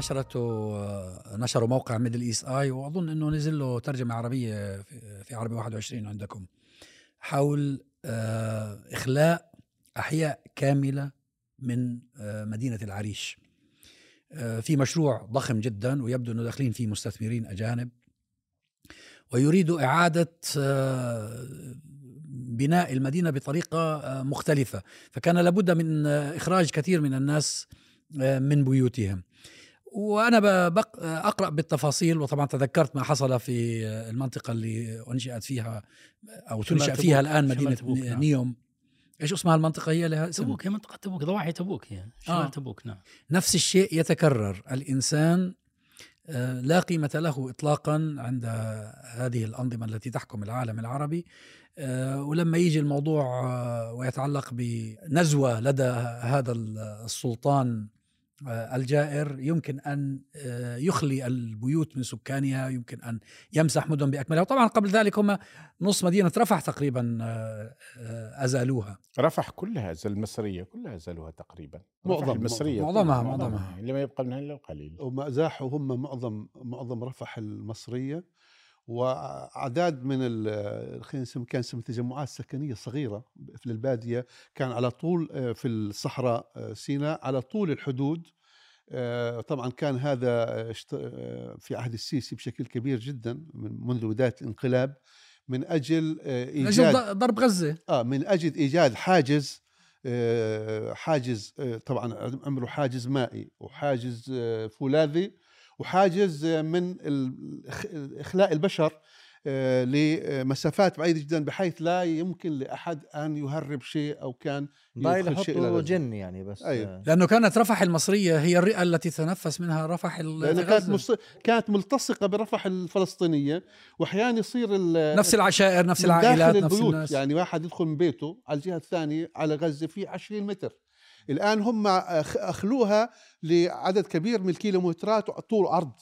نشرته نشروا موقع ميدل إيست آي وأظن إنه نزل له ترجمة عربية في عربي 21 عندكم حول آه، إخلاء أحياء كاملة من آه، مدينة العريش. آه، في مشروع ضخم جدا ويبدو إنه داخلين فيه مستثمرين أجانب. ويريدوا إعادة بناء المدينة بطريقة مختلفة. فكان لابد من إخراج كثير من الناس من بيوتهم. وأنا أقرأ بالتفاصيل وطبعا تذكرت ما حصل في المنطقة اللي أنشئت فيها أو تنشأ فيها الآن مدينة نعم. نيوم. إيش اسمها المنطقة؟ هي لها اسم. تبوك هي منطقة تبوك ضواحي تبوك هي. شمال آه. تبوك نعم. نفس الشيء يتكرر. الإنسان آه، لا قيمة له إطلاقا عند هذه الأنظمة التي تحكم العالم العربي. آه، ولما يجي الموضوع آه، ويتعلق بنزوة لدى هذا السلطان آه، الجائر يمكن أن آه، يخلي البيوت من سكانها يمكن أن يمسح مدن بأكملها. وطبعا قبل ذلك هم نص مدينة رفح تقريبا آه، أزالوها. رفح كلها المصرية كلها أزالوها تقريبا. معظم المصرية معظمها معظمها. اللي ما يبقى منها إلا القليل. وما ازاحوا هم معظم معظم رفح المصرية. وأعداد من خلينا نسمي كان تجمعات سكنية صغيرة في البادية كان على طول آه، في الصحراء آه، سيناء على طول الحدود. آه، طبعا كان هذا في عهد السيسي بشكل كبير جدا من منذ بداية الانقلاب من أجل إيجاد أجل ضرب غزة. آه من أجل إيجاد حاجز حاجز طبعا عملوا حاجز مائي وحاجز فولاذي. وحاجز من إخلاء البشر آه، لمسافات بعيدة جدا بحيث لا يمكن لأحد أن يهرب شيء أو كان يدخل شيء جن يعني بس. أيوه. لأنه كانت رفح المصرية هي الرئة التي تنفس منها رفح لأنها كانت, مص... كانت ملتصقة برفح الفلسطينية وأحيانا يصير نفس العشائر نفس العائلات نفس الناس. يعني واحد يدخل من بيته على الجهة الثانية على غزة في 20 متر. الآن هم أخلوها لعدد كبير من الكيلومترات طول أرض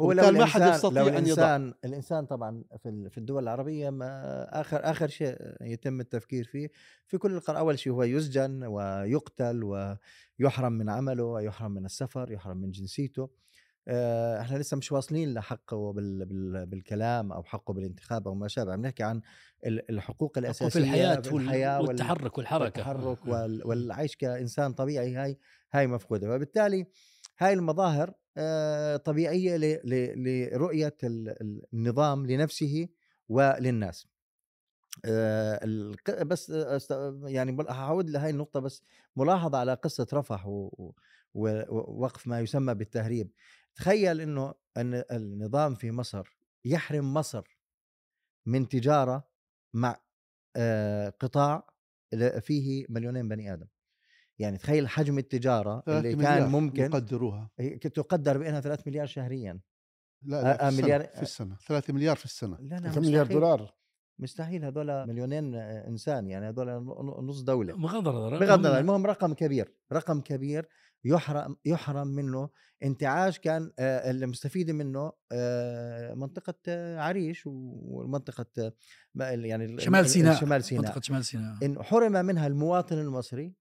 هو لو ما حد يستطيع لو الإنسان أن يضع. الإنسان طبعا في الدول العربية ما آخر آخر شيء يتم التفكير فيه في كل القرار أول شيء هو يسجن ويقتل ويحرم من عمله ويحرم من السفر يحرم من جنسيته إحنا لسه مش واصلين لحقه بال بال بالكلام أو حقه بالانتخاب أو ما شابه. عم نحكي عن الحقوق الاساسيه في الحياة, في الحياة والتحرك والحركة. والتحرك والعيش كإنسان طبيعي هاي هاي مفقودة. فبالتالي هاي المظاهر آه، طبيعية لرؤية النظام لنفسه وللناس. آه، بس يعني هعود لهي النقطة بس ملاحظة على قصة رفح ووقف ما يسمى بالتهريب. تخيل إنه إن النظام في مصر يحرم مصر من تجارة مع قطاع فيه مليونين بني آدم. يعني تخيل حجم التجارة اللي كان ممكن يقدروها. تقدر بأنها 3 مليار شهريا. لا, لا في, مليار السنة. في السنة 3 مليار في السنة. لا لا 3 مليار دولار؟ مستحيل هذول مليونين إنسان يعني هذول نص دولة. بغض النظر بغض النظر المهم رقم كبير رقم كبير يحرم يحرم منه انتعاش كان المستفيده منه منطقة عريش ومنطقه يعني شمال سيناء شمال سيناء. منطقة شمال سيناء إن حرم منها المواطن المصري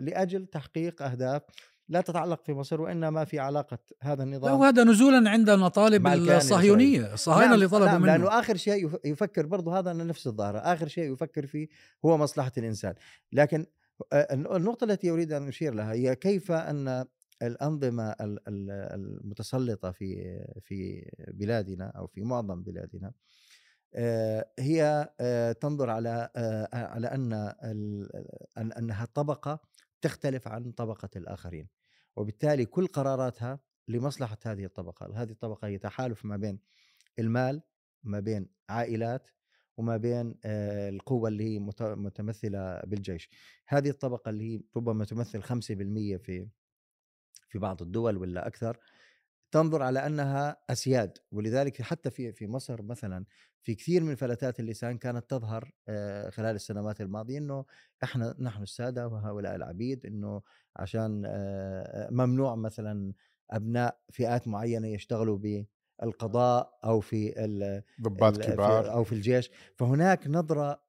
لأجل تحقيق أهداف لا تتعلق في مصر وإنما في علاقة هذا النظام وهذا نزولا عند المطالب الصهيونية الصهاينة نعم اللي طلبوا نعم منه. لأنه آخر شيء يفكر برضه هذا نفس الظاهرة آخر شيء يفكر فيه هو مصلحة الإنسان. لكن النقطة التي أريد أن أشير لها هي كيف أن الأنظمة المتسلطة في في بلادنا أو في معظم بلادنا هي تنظر على على أن أنها طبقة تختلف عن طبقة الآخرين وبالتالي كل قراراتها لمصلحة هذه الطبقة، هذه الطبقة هي تحالف ما بين المال ما بين عائلات وما بين القوة اللي هي متمثلة بالجيش. هذه الطبقة اللي هي ربما تمثل 5% في في بعض الدول ولا أكثر تنظر على أنها أسياد. ولذلك حتى في في مصر مثلا في كثير من فلتات اللسان كانت تظهر خلال السنوات الماضية إنه إحنا نحن السادة وهؤلاء العبيد إنه عشان ممنوع مثلا أبناء فئات معينة يشتغلوا بالقضاء أو في ضباط كبار أو في الجيش فهناك نظرة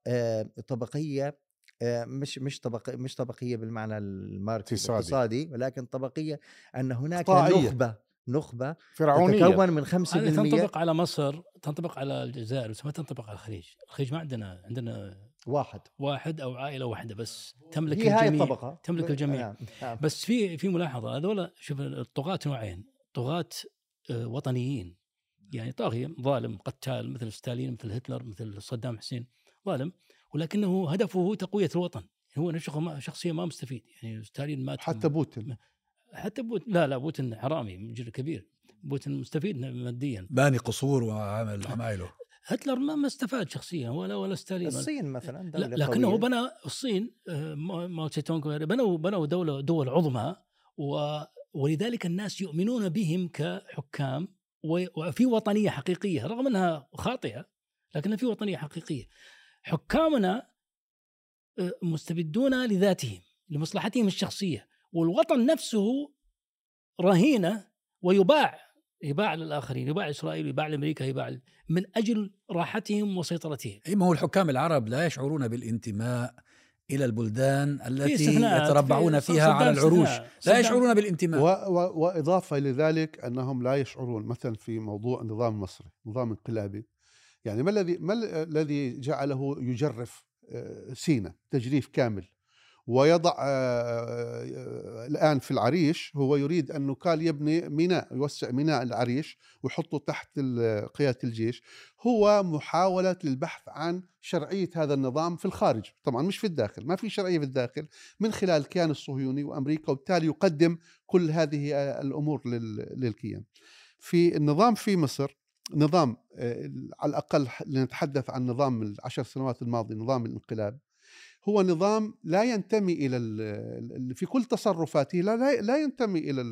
طبقية آه، مش مش طبق مش طبقية بالمعنى الماركسي اقتصادي. الاقتصادي ولكن طبقية أن هناك قطاعية. نخبة نخبة فرعونية تتكون من 5% هذه تنطبق على مصر تنطبق على الجزائر بس ما تنطبق على الخليج الخليج ما عندنا عندنا واحد واحد أو عائلة واحدة بس تملك هي هاي الجميع الطبقة تملك الجميع. نعم. نعم. بس في في ملاحظة هذول شوف الطغاة نوعين طغاة آه، وطنيين. يعني طاغية ظالم قتال مثل ستالين مثل هتلر مثل صدام حسين ظالم. ولكنه هدفه تقوية الوطن. هو نفسه ما- شخصية ما مستفيد. يعني ستالين مات حتى بوتين حتى بوتين لا لا بوتين حرامي مجرم كبير. بوتين مستفيد ماديا. باني قصور وعامل عمايله هتلر ما ما استفاد شخصيا ولا ولا ستالين الصين مثلا لا دولة لكنه قوية. بنى الصين آه، ماو تسي تونغ بنوا بنوا دولة دول عظمى و ولذلك الناس يؤمنون بهم كحكام وفي وطنية حقيقية رغم أنها خاطئة لكن في وطنية حقيقية. حكامنا آه، مستبدون لذاتهم لمصلحتهم الشخصية والوطن نفسه رهينة ويباع يباع للآخرين يباع إسرائيل يباع لأمريكا يباع من أجل راحتهم وسيطرتهم. أي ما هو الحكام العرب لا يشعرون بالانتماء إلى البلدان التي يتربعون في فيها على العروش. لا يشعرون و بالانتماء و وإضافة لذلك أنهم لا يشعرون مثلا في موضوع النظام المصري، نظام انقلابي. يعني ما الذي ما ال- الذي جعله يجرف آه، سينا تجريف كامل ويضع آه، آه، الآن في العريش هو يريد انه كان يبني ميناء يوسع ميناء العريش ويحطه تحت قيادة الجيش. هو محاولة للبحث عن شرعية هذا النظام في الخارج. طبعا مش في الداخل ما في شرعية في الداخل. من خلال الكيان الصهيوني وأمريكا وبالتالي يقدم كل هذه الأمور لل- للكيان. في النظام في مصر نظام آه، على الأقل لنتحدث عن نظام العشر سنوات الماضيه نظام الانقلاب هو نظام لا ينتمي إلى ال- ال- في كل تصرفاته لا لا- ينتمي إلى.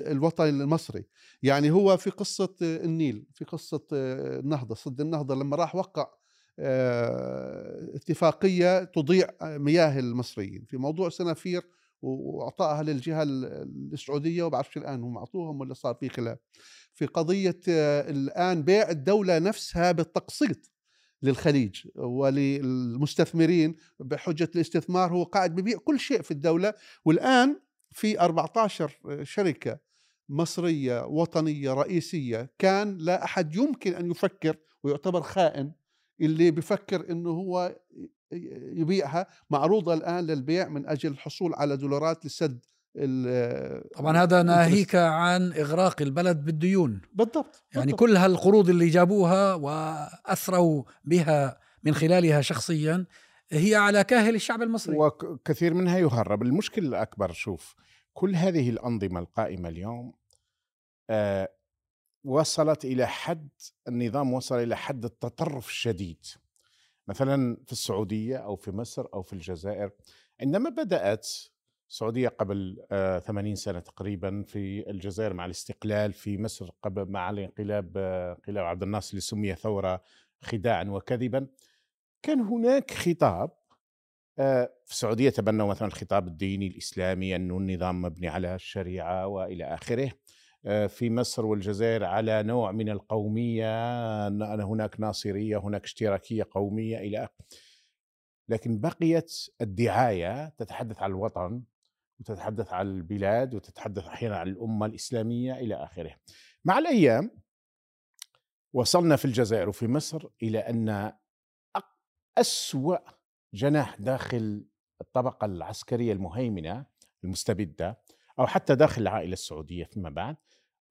الوطن المصري يعني هو في قصة النيل في قصة النهضة صد النهضة لما راح وقع آه، اتفاقية تضيع مياه المصريين في موضوع سنافير واعطائها للجهة ال- السعودية وبعرفش الآن هم أعطوهم ولا صار في خلاف في قضية آه، الآن بيع الدولة نفسها بالتقسيط للخليج وللمستثمرين بحجة الاستثمار هو قاعد ببيع كل شيء في الدولة. والآن في 14 شركة مصرية وطنية رئيسية كان لا أحد يمكن أن يفكر ويعتبر خائن اللي بفكر إنه هو يبيعها. معروضة الآن للبيع من أجل الحصول على دولارات لسد طبعا هذا ناهيك عن إغراق البلد بالديون. بالضبط يعني بالضبط. كل هالقروض اللي جابوها واثروا بها من خلالها شخصيا هي على كاهل الشعب المصري. وكثير منها يهرب. المشكلة الأكبر شوف كل هذه الأنظمة القائمة اليوم آه وصلت إلى حد النظام وصل إلى حد التطرف الشديد. مثلا في السعودية أو في مصر أو في الجزائر عندما بدأت السعودية قبل آه 80 سنة تقريبا في الجزائر مع الاستقلال في مصر قبل مع الانقلاب آه، انقلاب عبد الناصر اللي سمي ثورة خداعا وكذبا كان هناك خطاب آه، في السعودية تبنوا مثلا الخطاب الديني الإسلامي أنه النظام مبني على الشريعة وإلى آخره آه، في مصر والجزائر على نوع من القومية هناك ناصرية هناك اشتراكية قومية إلى آخره. لكن بقيت الدعاية تتحدث عن الوطن وتتحدث عن البلاد وتتحدث أحيانا عن الأمة الإسلامية إلى آخره. مع الأيام وصلنا في الجزائر وفي مصر أن أق- أسوأ جناح داخل الطبقة العسكرية المهيمنة المستبدة أو حتى داخل العائلة السعودية فيما بعد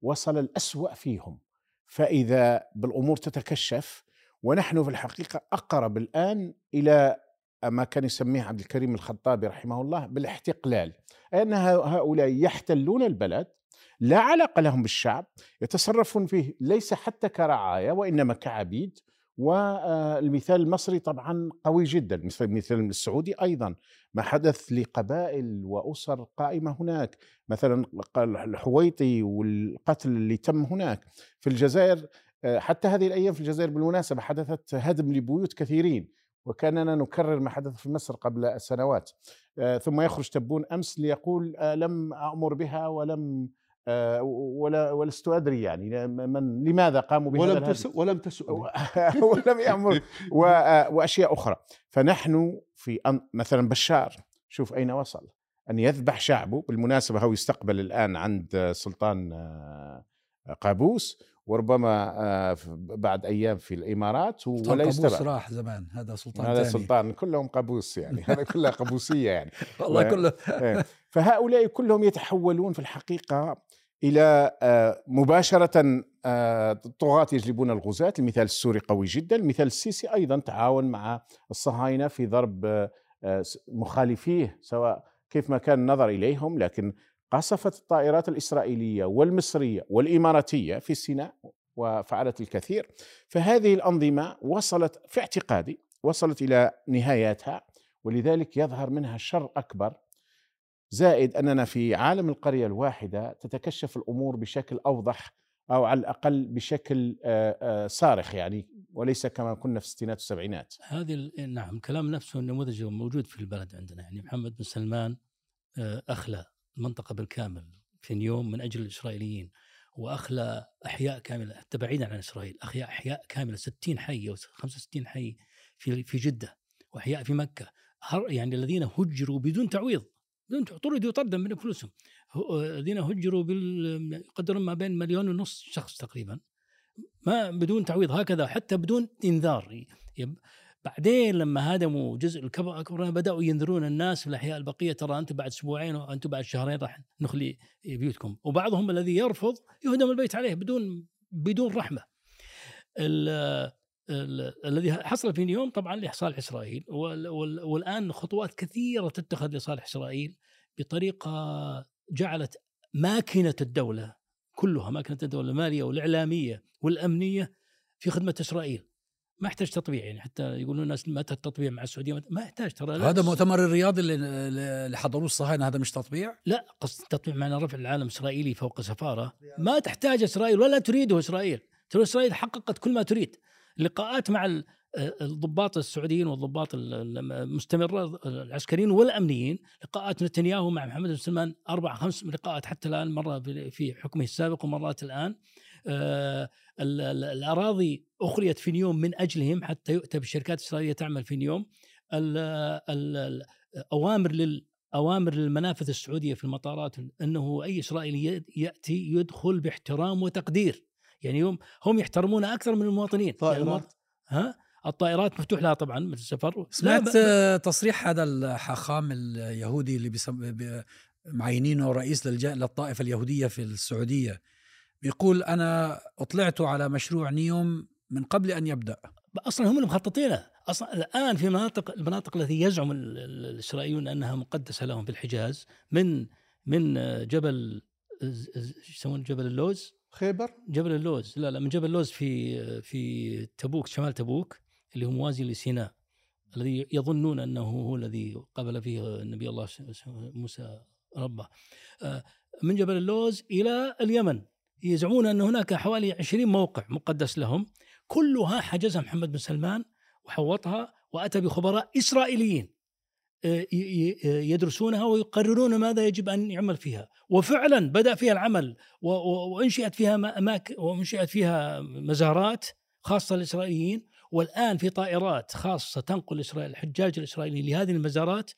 وصل الأسوأ فيهم. فإذا بالأمور تتكشف ونحن في الحقيقة أقرب الآن إلى ما كان يسميه عبد الكريم الخطابي رحمه الله بالاحتقلال أن هؤلاء يحتلون البلد لا علاقة لهم بالشعب يتصرفون فيه ليس حتى كرعاية وإنما كعبيد والمثال المصري طبعا قوي جدا مثل السعودي أيضا ما حدث لقبائل وأسر قائمة هناك مثلا الحويطي والقتل اللي تم هناك في الجزائر آه، حتى هذه الأيام في الجزائر بالمناسبة حدثت هدم لبيوت كثيرين. وكاننا نكرر ما حدث في مصر قبل سنوات. آه، ثم يخرج تبون أمس ليقول آه، لم أمر بها ولم آه، ولا ولست أدري يعني من لماذا قاموا بهذا ولم الهدف؟ تس ولم تسؤني ولم آه، وأشياء أخرى. فنحن في مثلا بشار شوف أين وصل. أن يذبح شعبه بالمناسبة هو يستقبل الآن عند سلطان قابوس وربما آه، بعد أيام في الإمارات ولا قابوس راح زمان هذا سلطان هذا ثاني. سلطان كلهم قابوس يعني هذا كلها قابوسية يعني. والله كله. إيه. فهؤلاء كلهم يتحولون في الحقيقة إلى آه، مباشرة آه، طغاة يجلبون الغزاة المثال السوري قوي جدا المثال السيسي أيضا تعاون مع الصهاينة في ضرب آه، آه، مخالفيه سواء كيف ما كان النظر إليهم لكن قصفت الطائرات الإسرائيلية والمصرية والإماراتية في سيناء وفعلت الكثير. فهذه الأنظمة وصلت في اعتقادي وصلت إلى نهاياتها ولذلك يظهر منها شر أكبر زائد أننا في عالم القرية الواحدة تتكشف الأمور بشكل أوضح أو على الأقل بشكل آه، آه، صارخ يعني وليس كما كنا في الستينات والسبعينات. هذه نعم كلام نفسه النموذج موجود في البلد عندنا. يعني محمد بن سلمان آه، أخلى. المنطقة بالكامل في نيوم من أجل الإسرائيليين وأخلى أحياء كاملة حتى بعيدا عن إسرائيل احياء أحياء كاملة 60 حي أو 65 حي في في جدة وأحياء في مكة. يعني الذين هجروا بدون تعويض بدون طردوا طردا من فلوسهم الذين هجروا بال يقدرون ما بين مليون ونص شخص تقريبا ما بدون تعويض هكذا حتى بدون إنذار. بعدين لما هدموا جزء الكبر أكبر بدأوا ينذرون الناس في الأحياء البقية ترى أنتم بعد أسبوعين وأنتم بعد شهرين راح نخلي بيوتكم وبعضهم الذي يرفض يهدم البيت عليه بدون بدون رحمة. ال- ال- الذي حصل في نيوم طبعا لصالح إسرائيل وال- وال- والآن خطوات كثيرة تتخذ لصالح إسرائيل بطريقة جعلت ماكنه الدولة كلها ماكنه الدولة المالية والإعلامية والأمنية في خدمة إسرائيل. ما يحتاج تطبيع يعني حتى يقولون الناس متى التطبيع مع السعودية ما يحتاج ترى هذا مؤتمر الرياض اللي اللي حضروه الصهاينة هذا مش تطبيع؟ لا قصد التطبيع معنى رفع العالم الاسرائيلي فوق سفارة. ما تحتاج إسرائيل ولا تريده إسرائيل. ترى إسرائيل حققت كل ما تريد. لقاءات مع ال- الضباط السعوديين والضباط ال- المستمرة العسكريين والأمنيين لقاءات نتنياهو مع محمد بن سلمان أربع خمس لقاءات حتى الآن مرة في- حكمه السابق ومرات الآن. آه، ال- ال- الأراضي أخريت في نيوم من أجلهم حتى يؤتى بالشركات الإسرائيلية تعمل في نيوم. ال- ال- الأوامر لل أوامر للمنافذ السعودية في المطارات إنه أي إسرائيلي يأتي يدخل باحترام وتقدير. يعني هم هم يحترمونه أكثر من المواطنين. يعني طائرات. المواطن- ها؟ الطائرات مفتوح لها طبعا من السفر. سمعت ب- آه، تصريح هذا الحاخام اليهودي اللي بيسم... بي- معينينه رئيس للج... للطائفة اليهودية في السعودية. بيقول أنا أطلعت على مشروع نيوم من قبل أن يبدأ. أصلا هم اللي مخططينه. أصلا الآن في مناطق المناطق التي يزعم ال- ال- الإسرائيليون أنها مقدسة لهم في الحجاز من من جبل ز- ز- شو يسمونه؟ جبل اللوز؟ خيبر؟ جبل اللوز. لا لا من جبل اللوز في في تبوك شمال تبوك اللي هو موازي لسيناء الذي يظنون أنه هو الذي قبل فيه النبي الله موسى ربه. آه، من جبل اللوز إلى اليمن. يزعمون أن هناك حوالي 20 موقع مقدس لهم كلها حجزها محمد بن سلمان وحوطها وأتى بخبراء إسرائيليين آه، ي- يدرسونها ويقررون ماذا يجب أن يعمل فيها. وفعلا بدأ فيها العمل وأنشئت فيها ما- اماكن وأنشئت فيها مزارات خاصة للإسرائيليين والآن في طائرات خاصة تنقل إسرائيل الحجاج الإسرائيليين لهذه المزارات آه،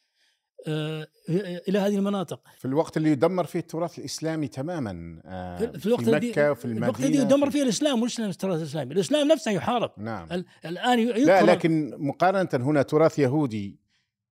إلى هذه المناطق. في الوقت اللي يدمر فيه التراث الإسلامي تماما آه، في- في الوقت في مكة وفي المدينة الوقت الذي يدمر فيه الإسلام مش التراث الإسلامي، الإسلام نفسه يحارب. نعم. ال- الآن لا لكن مقارنة هنا تراث يهودي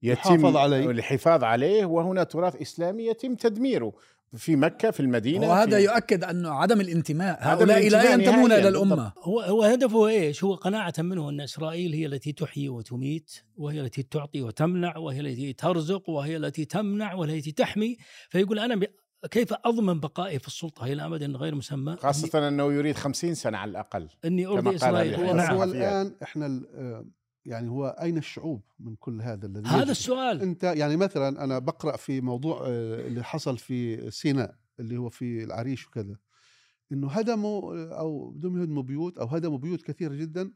يتم يحافظ عليه. الحفاظ عليه وهنا تراث إسلامي يتم تدميره. في مكة في المدينة وهذا في يؤكد انه عدم الانتماء هؤلاء اين ينتمون الامه بالضبط. هو هو هدفه إيش؟ هو قناعة منه أن إسرائيل هي التي تحيي وتميت وهي التي تعطي وتمنع وهي التي ترزق وهي التي تمنع وهي التي تحمي فيقول أنا ب... كيف أضمن بقائي في السلطة إلى أمد غير مسمى؟ خاصة أنه يريد خمسين سنة على الأقل إني كما أرضي قال إسرائيل عليه هو, نعم هو الصحفيات. يعني هو أين الشعوب من كل هذا الذي هذا يجري؟ السؤال أنت يعني مثلا أنا بقرأ في موضوع آه، اللي حصل في سيناء اللي هو في العريش وكذا إنه هدموا آه، أو بدهم يهدموا بيوت أو هدموا بيوت كثيرة جدا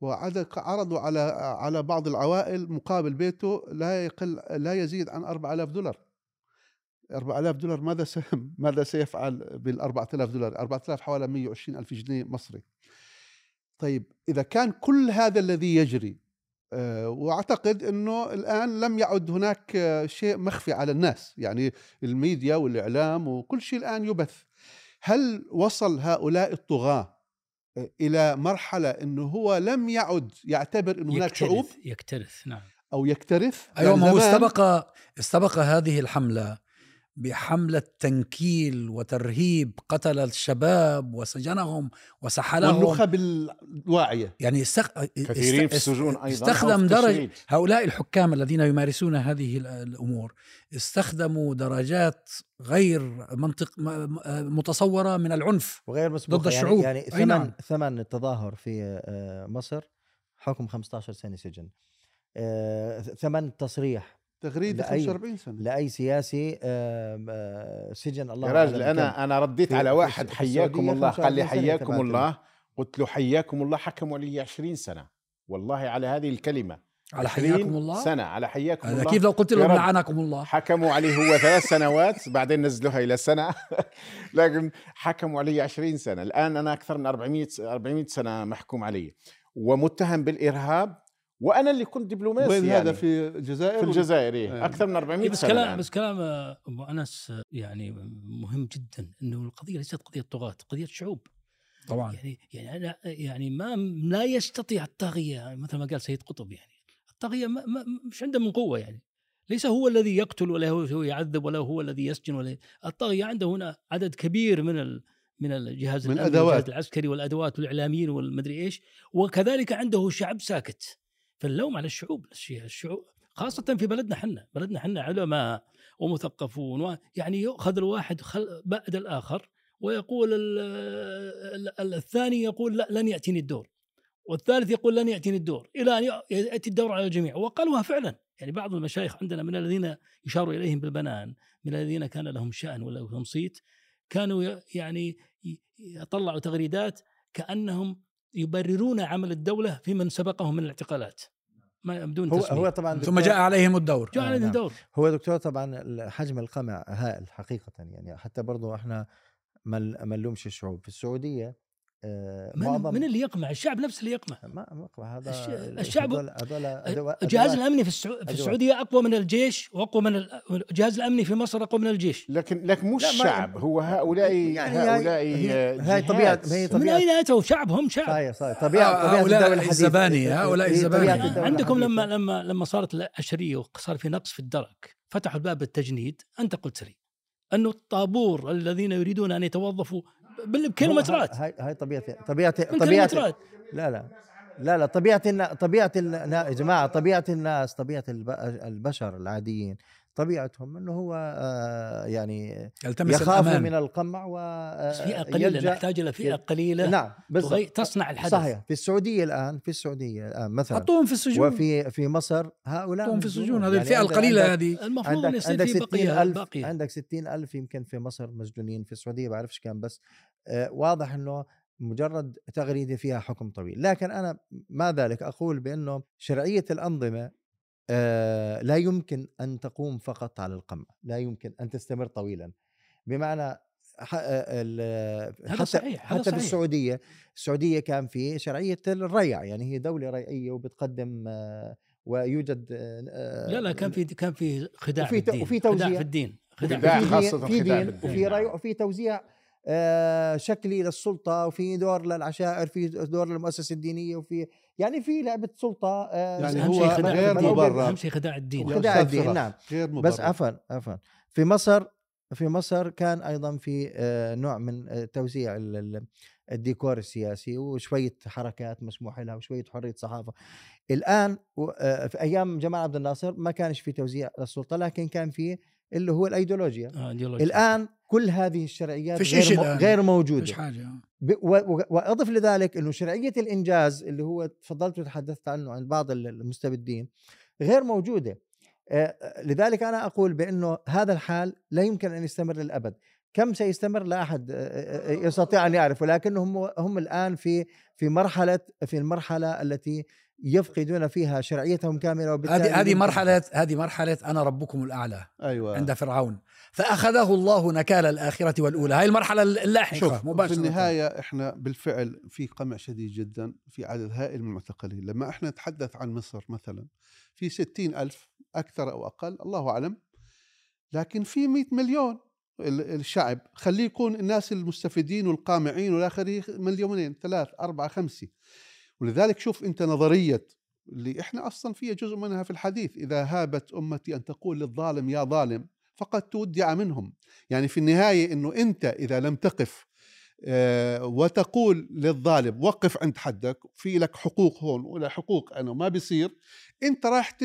وعدد عرضوا على على بعض العوائل مقابل بيته لا يقل لا يزيد عن 4000 دولار 4000 دولار ماذا. ماذا سيفعل بال 4000 دولار 4000 حوالي 120 ألف جنيه مصري طيب إذا كان كل هذا الذي يجري آه، وأعتقد إنه الآن لم يعد هناك آه، شيء مخفي على الناس يعني الميديا والإعلام وكل شيء الآن يبث. هل وصل هؤلاء الطغاة آه، إلى مرحلة إنه هو لم يعد يعتبر انه هناك شعوب؟ يكترث نعم. أو يكترث؟ أيوه يعني ما هو استبق استبق هذه الحملة بحملة تنكيل وترهيب قتل الشباب وسجنهم وسحلهم والنخب الواعية يعني استخ... كثيرين في است- السجون أيضا استخدم في التشريد. هؤلاء الحكام الذين يمارسون هذه ال- الأمور استخدموا درجات غير منطق م- م- متصورة من العنف وغير مسبوقة ضد الشعوب. يعني, يعني ثمن نعم. ثمن التظاهر في آه، مصر حكم 15 سنة سجن آه، ثمن التصريح تغريدة لأي- 45 سنة. لأي سياسي سجن الله يا راجل. أنا أنا رديت على واحد حياكم الله قال لي 45 سنة حياكم. الله قلت له حياكم الله حكموا علي 20 سنة. والله على هذه الكلمة. على 20 حياكم الله؟ سنة على حياكم الله. كيف لو قلت لهم. لعنكم الله؟ حكموا عليه هو ثلاث سنوات بعدين نزلوها إلى سنة. لكن حكموا علي 20 سنة. الآن أنا أكثر من 400 400 سنة محكوم علي. ومتهم بالإرهاب وأنا اللي كنت دبلوماسي وين يعني. هذا في الجزائر في الجزائر إيه. إيه. أكثر من 400 بس سنة كلام الآن. بس كلام آه، أبو أنس آه، يعني مهم جدا إنه القضية ليست قضية طغاة قضية شعوب. طبعا. يعني يعني أنا يعني ما لا يستطيع الطاغية مثل ما قال سيد قطب يعني. الطاغية ما ما مش عنده من قوة يعني. ليس هو الذي يقتل ولا هو هو يعذب ولا هو الذي يسجن ولا الطاغية عنده هنا عدد كبير من ال من الجهاز من الأدوات. والجهاز العسكري والأدوات والإعلاميين والمدري إيش. وكذلك عنده شعب ساكت. فاللوم على الشعوب الشعوب خاصة في بلدنا حنا بلدنا حنا علماء ومثقفون يعني يؤخذ الواحد خل بعد الآخر ويقول ال ال ال الثاني يقول لا لن يأتيني الدور والثالث يقول لن يأتيني الدور إلى أن يأتي الدور على الجميع وقالوها فعلا. يعني بعض المشايخ عندنا من الذين يشار إليهم بالبنان من الذين كان لهم شأن ولا لهم صيت كانوا يعني يطلعوا تغريدات كأنهم يبررون عمل الدولة في من سبقهم من الاعتقالات. ما بدون هو تسمية. هو طبعا ثم جاء عليهم الدور. جاء عليهم نعم. دور هو دكتور طبعا حجم القمع هائل حقيقة يعني حتى برضو إحنا ما نلومش الشعوب. في السعودية آه، من, معظم من اللي يقمع الشعب نفسه اللي يقمع ما أقوى هذا الش- ال- الشعب- هذول الجهاز أدوات- الامني في, السعو... في. السعودية أقوى من الجيش وأقوى من ال- الجهاز الامني في مصر أقوى من الجيش لكن لكن مش لا، ما- شعب هو هؤلاء يعني هؤلاء هي- آه، هاي طبيعة- جهات. هي من طبيعة- أين أتوا شعب هم شعب صحيح صحيح طبيعه آه، طبيعة هؤلاء الدولة الحديثة. الزبانية، هؤلاء. الدولة عندكم لما. لما لما صارت العشريه وصار في نقص في الدرك فتحوا الباب التجنيد أنت قلت لي انه الطابور الذين يريدون أن يتوظفوا بال- بكيلومترات هاي هاي طبيعه طبيعه بالكيلومترات لا لا. لا لا طبيعة النا... طبيعة ال... لا يا جماعة طبيعة الناس طبيعة الب... البشر العاديين. طبيعتهم إنه هو آه يعني يلتمس يخاف الأمان. من القمع و فئه قليله نحتاج إلى فئه قليله نعم تغي... تصنع الحدث. صحيح. في السعودية الآن في السعودية الان مثلا. حطوهم في السجون. وفي في مصر هؤلاء حطوهم في. السجون. هذه يعني القليلة عندك- هذه. المفروض عندك يصير عندك في 60 بقيه ألف عندك 60 ألف يمكن في مصر مسجونين في السعودية بعرفش كم بس آه واضح أنه مجرد تغريدة فيها حكم طويل. لكن أنا مع ذلك أقول بأنه شرعية الأنظمة آه لا يمكن أن تقوم فقط على القمع لا يمكن أن تستمر طويلا بمعنى ح- آه، حتى صحيح، حتى في صحيح. السعودية السعودية كان في شرعية الريع يعني هي دولة ريعية وبتقدم آه، ويوجد آه، لا لا كان في كان في خداع وفي ت- بالدين وفي خداع توزيع. في الدين خداع خداع في خاصة دين في خداع دين بالدين، وفي نعم. ري وفي توزيع آه، شكلي للسلطه وفي دور للعشائر في دور للمؤسسة الدينية وفي يعني في لعبة سلطة آه، يعني هو شيء خداع غير الدين. مبرر. أهم شيء خداع الدين. خداع الدين نعم. غير مبرر. بس عفوا عفوا. في مصر في مصر كان أيضا في آه، نوع من آه، توزيع ال- ال- الديكور السياسي وشوية حركات مسموح لها وشوية حرية صحافة. الآن آه، في أيام جمال عبد الناصر ما كانش في توزيع للسلطة لكن كان في اللي هو الايديولوجيا. آه،. الآن كل هذه الشرعيات فيش غير, مو. غير موجودة. ب- و- و- وأضف لذلك إنه شرعية الإنجاز اللي هو تفضلت وتحدثت عنه عند بعض ال- المستبدين غير موجودة. آه، لذلك أنا أقول بإنه هذا الحال لا يمكن أن يستمر للأبد. كم سيستمر لا أحد آه، آه، آه، يستطيع أن يعرف ولكن هم هم الآن في في مرحله في المرحلة التي يفقدون فيها شرعيتهم كاملة وبالتالي هذه هذه مرحله هذه مرحلة أنا ربكم الأعلى أيوه. عند فرعون. فأخذه الله نكال الآخرة والأولى. هاي المرحلة اللاحقة شوف في مباشره النهاية إحنا بالفعل في قمع شديد جدا في عدد هائل من المعتقلين. لما إحنا نتحدث عن مصر مثلا في ستين ألف أكثر أو أقل الله أعلم. لكن في 100 مليون ال- الشعب. خليه يكون الناس المستفيدين والقامعين والآخرين مليونين ثلاث أربعة خمسة. ولذلك شوف أنت نظرية اللي إحنا أصلا فيها جزء منها في الحديث إذا هابت أمتي أن تقول للظالم يا ظالم فقد تودع منهم. يعني في النهاية أنه أنت إذا لم تقف وتقول للظالم وقف عند حدك في لك حقوق هون ولا حقوق أنا ما بيصير. أنت راح ت...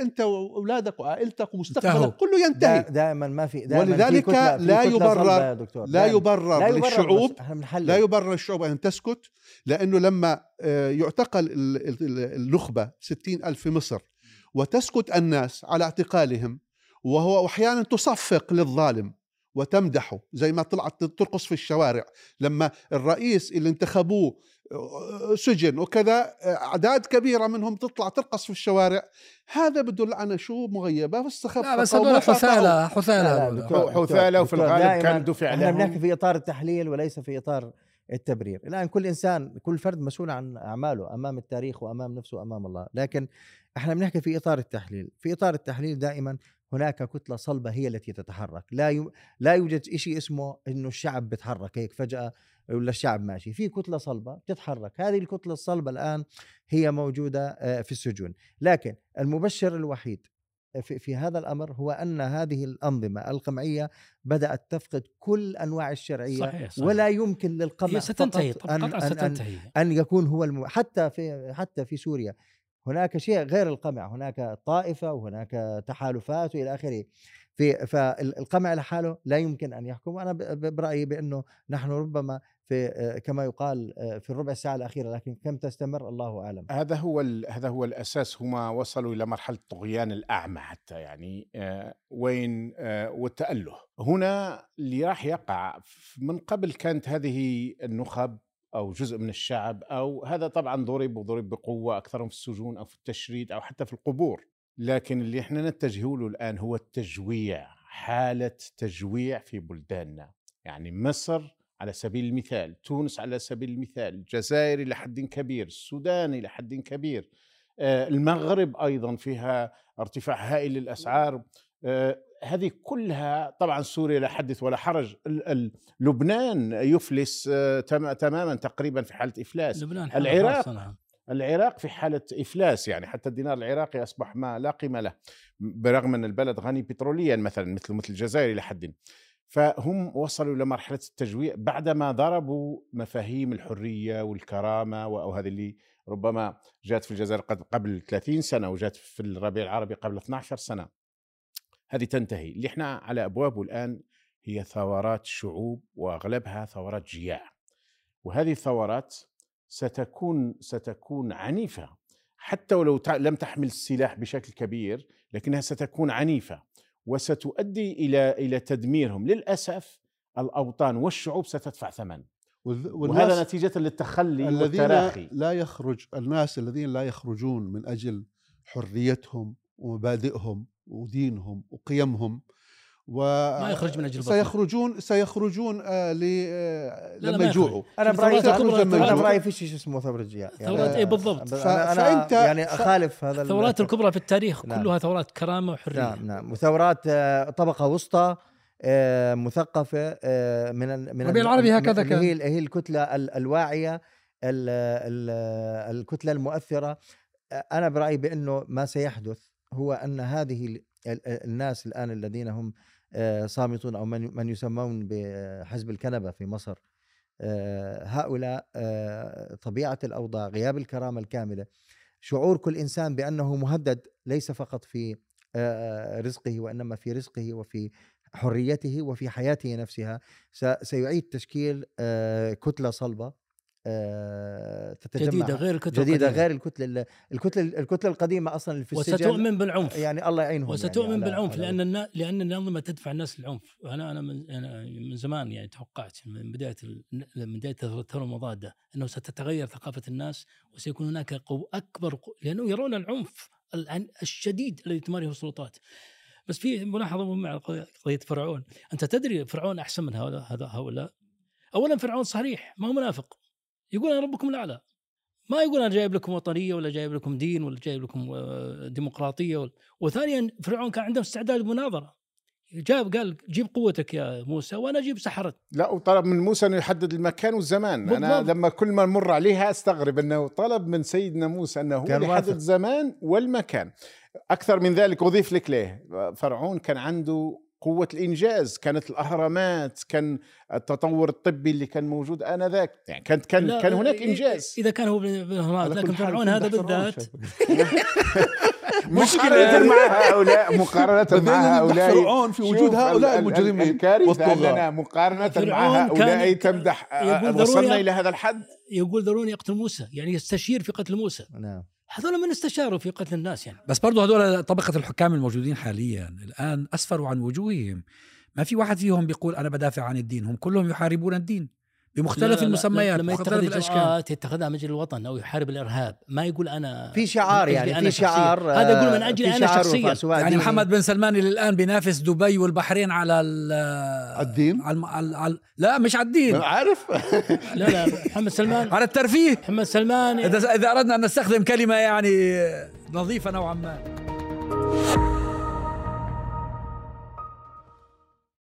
أنت وأولادك وعائلتك. ومستقبلك كله ينتهي. دائما ما في دائما ولذلك في كتلة في لا كتلة يبرر- صلبة يا دكتور. لا دائماً. يبرر, لا يبرر للشعوب لا يبرر الشعوب أن تسكت لأنه لما آه، يعتقل ال- ال- النخبة ستين ألف في مصر وتسكت الناس على اعتقالهم وهو أحيانا تصفق للظالم. وتمدحه زي ما طلعت ترقص في الشوارع لما الرئيس اللي انتخبوه آه، سجن وكذا آه، أعداد كبيرة منهم تطلع ترقص في الشوارع هذا بدل على شو مغيبة واستخف لا بس هذول. حثالة حثالة. حثالة وفي الغالب كان دفع إحنا بنحكي لهم في إطار التحليل وليس في إطار التبرير الآن كل إنسان كل فرد مسؤول عن أعماله أمام التاريخ وأمام نفسه وأمام الله لكن إحنا بنحكي في إطار التحليل في إطار التحليل دائما هناك كتلة صلبة هي التي تتحرك لا ي... لا يوجد شيء اسمه إنه الشعب بيتحرك هيك فجأة ولا الشعب ماشي في كتلة صلبة بتتحرك هذه الكتلة الصلبة الآن هي موجودة آه، في السجون لكن المبشر الوحيد في, في هذا الأمر هو أن هذه الأنظمة القمعية بدأت تفقد كل أنواع الشرعية صحيح, صحيح. ولا يمكن للقمع هي ستنتهي فقط أن, قطعا أن, أن, ستنتهي أن يكون هو الم... حتى في حتى في سوريا هناك شيء غير القمع هناك طائفة وهناك تحالفات وإلى آخره. في فالقمع لحاله لا يمكن أن يحكم. وأنا برأيي بأنه نحن ربما في كما يقال في الربع ساعة الأخيرة لكن كم تستمر الله أعلم. هذا هو هذا هو الأساس. هم وصلوا إلى مرحلة الطغيان الأعمى حتى يعني آه، وين آه، والتأله. هنا اللي راح يقع من قبل كانت هذه النخب أو جزء من الشعب أو هذا طبعا ضرب وضرب بقوة أكثرهم في السجون أو في التشريد أو حتى في القبور. لكن اللي إحنا نتجه له الآن هو التجويع حالة تجويع في بلداننا. يعني مصر على سبيل المثال تونس على سبيل المثال الجزائر إلى حد كبير السودان إلى حد كبير آه، المغرب أيضا فيها ارتفاع هائل للأسعار آه، هذه كلها طبعا سوريا لا حدث ولا حرج. لبنان يفلس آه، تم- تماما تقريبا في حالة إفلاس. لبنان حالة العراق نعم. العراق في حالة إفلاس يعني حتى الدينار العراقي أصبح ما لا قيمة له برغم أن البلد غني بتروليا مثلا مثل مثل الجزائر إلى حد. فهم وصلوا إلى مرحلة التجويع بعدما ضربوا مفاهيم الحرية والكرامة وهذه اللي ربما جات في الجزائر قبل 30 سنة وجات في الربيع العربي قبل 12 سنة. هذه تنتهي. اللي إحنا على أبوابه الآن هي ثورات شعوب وأغلبها ثورات جياع. وهذه الثورات ستكون ستكون عنيفة. حتى ولو لم تحمل السلاح بشكل كبير لكنها ستكون عنيفة. وستؤدي إلى إلى تدميرهم. للأسف الأوطان والشعوب ستدفع ثمن. وهذا نتيجة للتخلي الذين والتراخي. لا يخرج الناس الذين لا يخرجون من أجل حريتهم ومبادئهم ودينهم وقيمهم و ما يخرج من بطنه. سيخرجون سيخرجون آه ل آه لما. يجوعوا أنا برأيي أنا. برأيي في شيء اسمه ثورة جياع ثورات إيه بالضبط. أنا- ف- أنا فأنت- يعني ف- أخالف هذا ال- الثورات الكبرى في التاريخ نعم. كلها ثورات كرامة وحرية نعم نعم وثورات آه، طبقة وسطى آه، مثقفة آه، من ال- من الربيع ال- العربي هكذا كان. هي هي الكتلة ال- الواعية ال- ال- الكتلة المؤثرة أنا برأيي بأنه ما سيحدث هو أن هذه ال- ال- الناس الآن الذين هم آه، صامتون أو من يسمون بحزب الكنبة في مصر آه، هؤلاء آه، طبيعة الأوضاع غياب الكرامة الكاملة شعور كل إنسان بأنه مهدد ليس فقط في رزقه وإنما في رزقه وفي حريته وفي حياته نفسها سيعيد تشكيل كتلة صلبة تتجمع جديدة غير الكتله جديدة القديمة. غير الكتله الكتله الكتله القديمة أصلا اللي في السجن. وستؤمن بالعنف. يعني الله يعينهم وستؤمن يعني على- بالعنف على- لأن النا... لأن الانظمه تدفع الناس للعنف. وأنا أنا من أنا من زمان يعني توقعت من بداية. من بداية الثوره المضاده إنه ستتغير ثقافة الناس وسيكون هناك قو... أكبر قو... لأنه يرون العنف العن- الشديد الذي تمارسه السلطات. بس في ملاحظة مع قضيه فرعون. أنت تدري فرعون أحسن من هؤلاء هؤلاء؟ اولا فرعون صريح ما هو منافق. يقول أنا ربكم الأعلى. ما يقول أنا جايب لكم وطنية ولا جايب لكم دين ولا جايب لكم آه، ديمقراطية ولا. وثانيا فرعون كان عنده استعداد للمناظرة. جاب قال جيب قوتك يا موسى وأنا أجيب سحره لا وطلب من موسى أنه يحدد المكان والزمان. أنا. لما كل ما نمر عليها أستغرب أنه طلب من سيدنا موسى أنه هو يحدد. الزمان والمكان. أكثر من ذلك أضيف لك ليه. فرعون كان عنده قوة الإنجاز كانت الأهرامات كان التطور الطبي اللي كان موجود آنذاك. يعني كانت كان كان هناك إنجاز. إذا كان هو كل لكن فرعون هذا بالذات. شايفك. مقارنة مع هؤلاء مقارنة مع هؤلاء. فرعون في وجود هؤلاء ال- ال- المجرمين الكارثة. أننا مقارنة مع هؤلاء تمدح يقول وصلنا ضروري- إلى هذا الحد. يقول ذروني اقتل موسى يعني يستشير في قتل موسى. نعم. هذول من استشاروا في قتل الناس يعني. بس برضو هدول طبقة الحكام الموجودين حاليا الآن أسفروا عن وجوههم. ما في واحد فيهم بيقول أنا بدافع عن الدين هم كلهم يحاربون الدين. بمختلف لا، لا، المسميات لما بمختلف يتخذ اجراءات يتخذها من أجل الوطن أو يحارب الإرهاب ما يقول أنا في شعار يعني في شخصياً. شعار هذا يقول من آه، أجلي في أنا شخصيا. يعني محمد بن سلمان اللي الآن بينافس دبي والبحرين على ال الدين؟ على, على, على لا مش على الدين. عارف. لا لا محمد سلمان. على الترفيه. محمد سلمان. إذا إذا أردنا أن نستخدم كلمة يعني نظيفة نوعا ما.